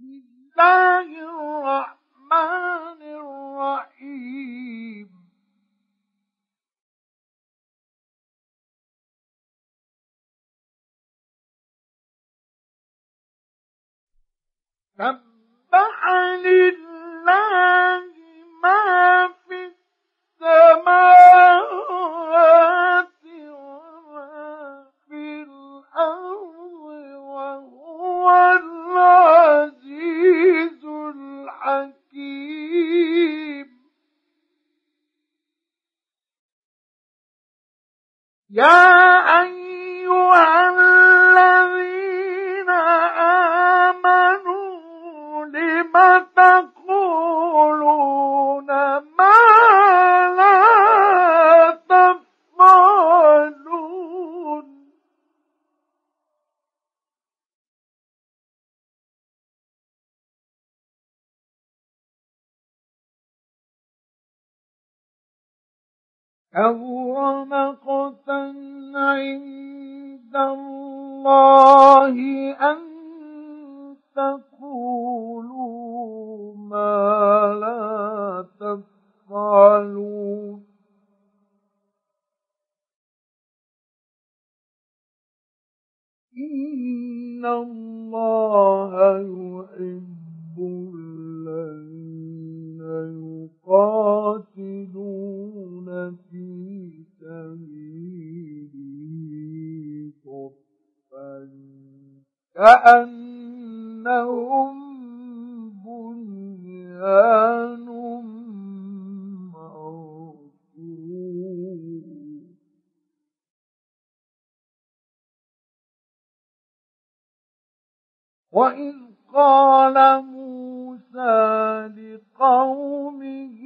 الله الرحمن الرحيم. سبح لله ما في السماوات لم تقولون ما لا تفعلون. كبر مقتا عند الله أن تقولوا ما لا تفعلون. إن الله يحب الذين يقاتلون في سبيله صفا كأنهم قال موسى لقومه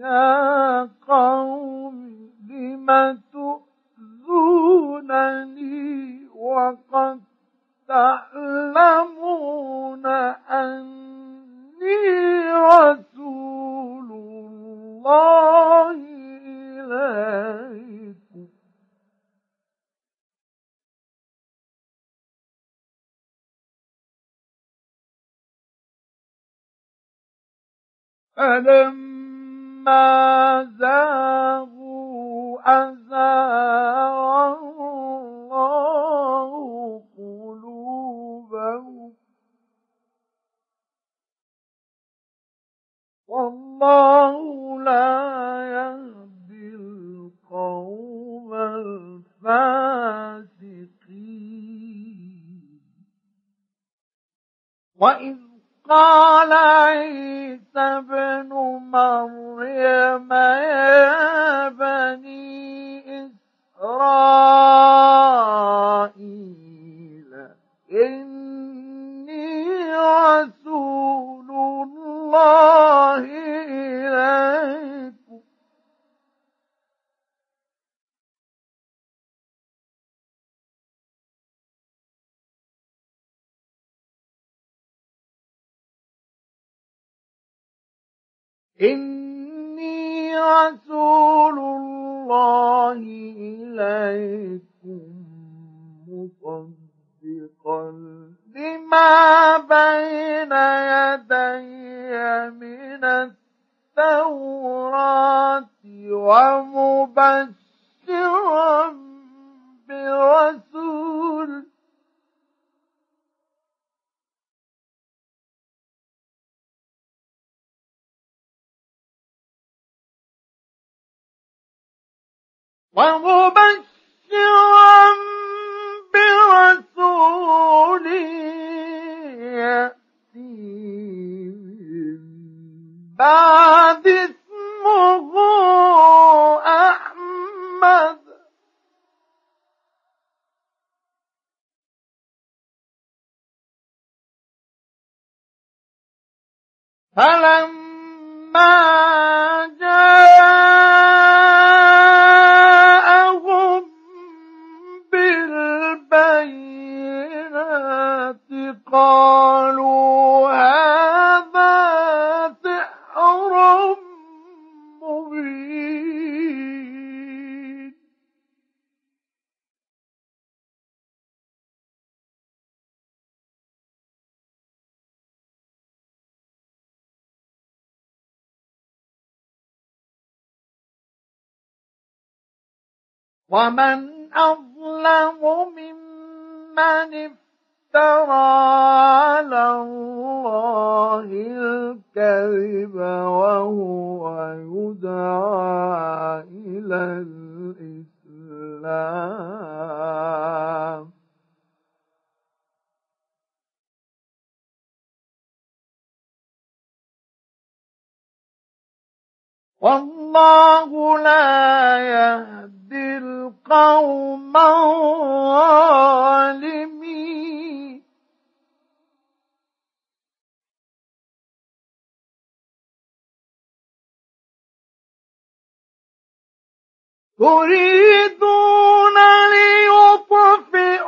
يا قوم لم تؤذونني وقد تعلمون أني رسول الله إليكم فلما زاغوا أزاغ الله قلوبهم. والله لا إني رسول الله إليكم. إني إليكم. مصدقا لما بين يدي من التوراة ومبشرا برسول. ومبشرا بعد اسمه أحمد. فلما ومن أظلم ممن افترى على الله الكذب. تريدون ليطفئوا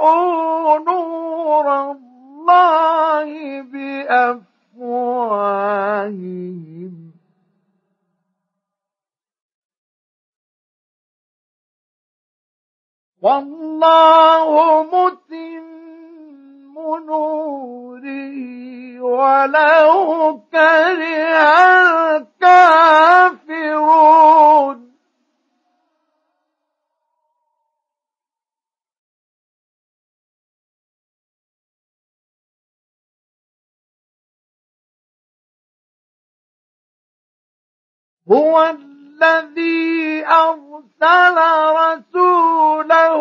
نور الله بأفواههم. والله متم نوره ولو كره الكافرون. هو الذي أرسل رسوله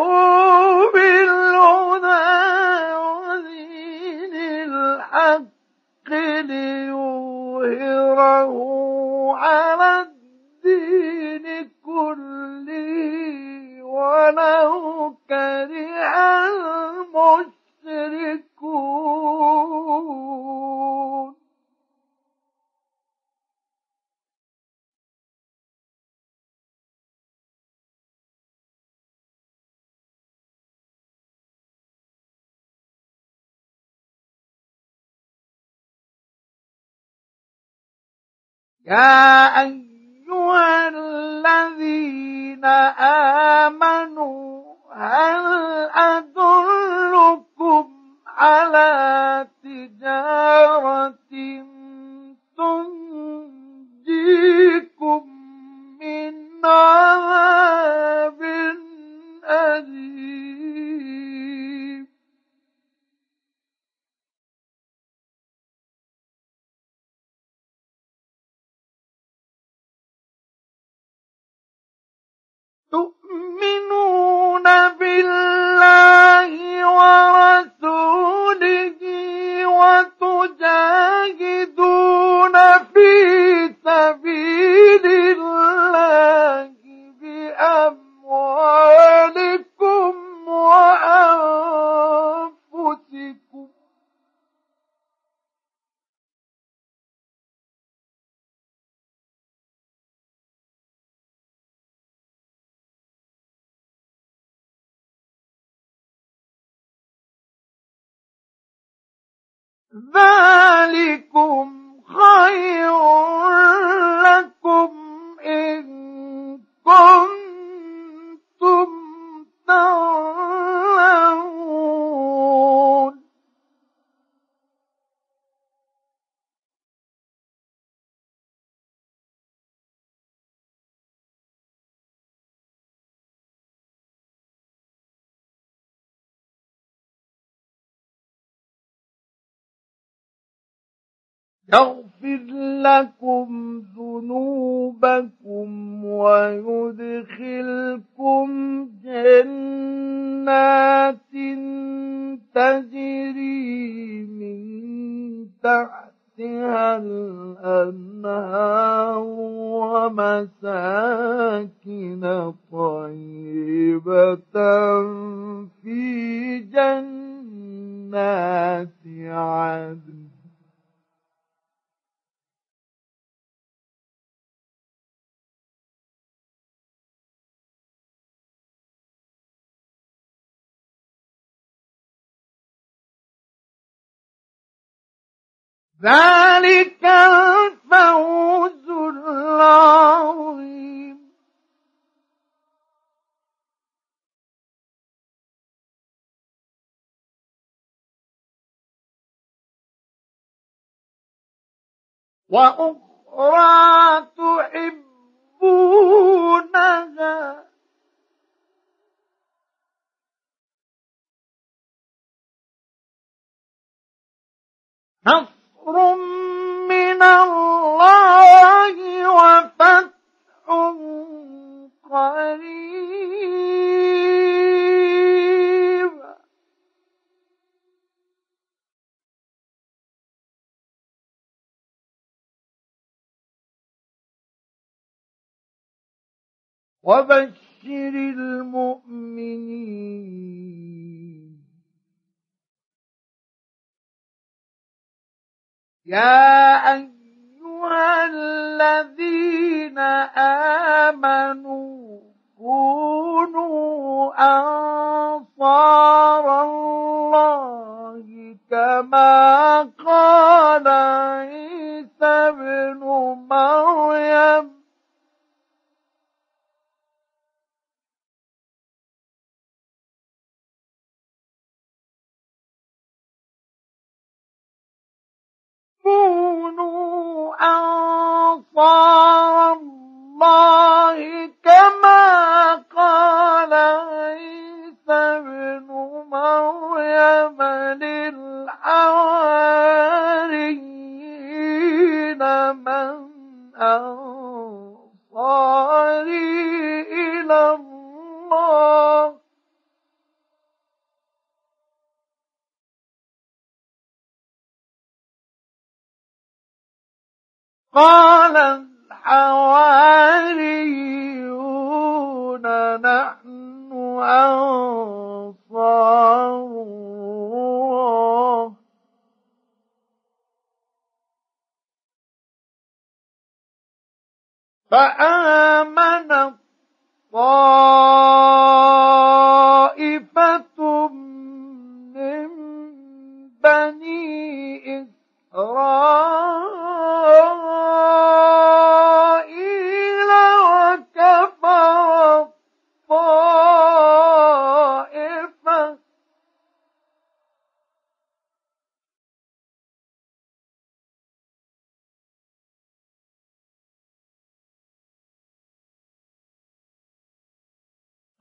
بالهدى ودين الحق ليظهره على الدين كله ولو كره يا أيها الذين آمنوا me. ذلكم خير يغفر لكم ذنوبكم ويدخلكم جنات تجري من تحتها الأنهار ومساكن ذلك الفوز العظيم. وأخرى تحبونها. نصر. الله وفتح قريب. وبشر المؤمنين. يا أيها الذين آمنوا كونوا أنصار الله كما قال ابن مريم للحواريين من أنصاري إلى الله. قال الحواريون فآمن طائفة من بني